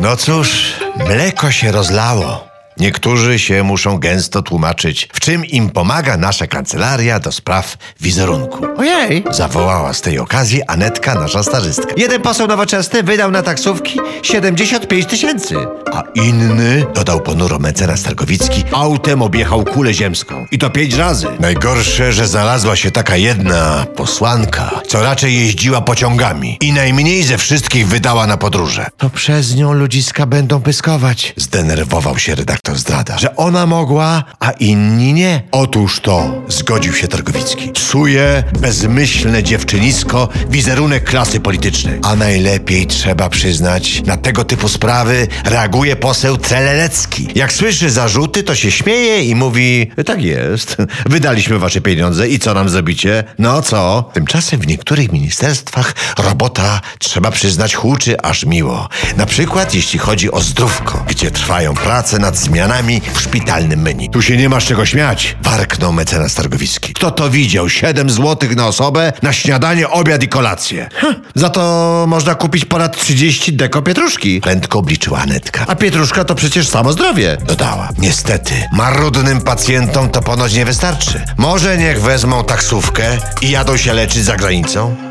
No cóż, mleko się rozlało. Niektórzy się muszą gęsto tłumaczyć, w czym im pomaga nasza kancelaria do spraw wizerunku. Ojej! Zawołała z tej okazji Anetka, nasza starzystka. Jeden poseł nowoczesny wydał na taksówki 75 tysięcy. A inny, dodał ponuro mecenas Targowicki, autem objechał kulę ziemską. I to pięć razy. Najgorsze, że znalazła się taka jedna posłanka, co raczej jeździła pociągami i najmniej ze wszystkich wydała na podróże. To przez nią ludziska będą pyskować. Zdenerwował się redaktor zdrada, że ona mogła, a inni nie. Otóż to, zgodził się Targowicki. Psuje bezmyślne dziewczynisko wizerunek klasy politycznej. A najlepiej trzeba przyznać, na tego typu sprawy reaguje poseł Trelelecki. Jak słyszy zarzuty, to się śmieje i mówi, tak jest, wydaliśmy wasze pieniądze i co nam zrobicie? No co? Tymczasem w niektórych ministerstwach robota, trzeba przyznać, huczy aż miło. Na przykład jeśli chodzi o zdrówko, gdzie trwają prace nad zmianami w szpitalnym menu. Tu się nie masz czego śmiać, warknął mecenas Targowicki. Kto to widział? 7 złotych na osobę na śniadanie, obiad i kolację. Hm, za to można kupić ponad 30 deko pietruszki. Prędko obliczyła Anetka. A pietruszka to przecież samo zdrowie, dodała. Niestety, marudnym pacjentom to ponoć nie wystarczy. Może niech wezmą taksówkę i jadą się leczyć za granicą?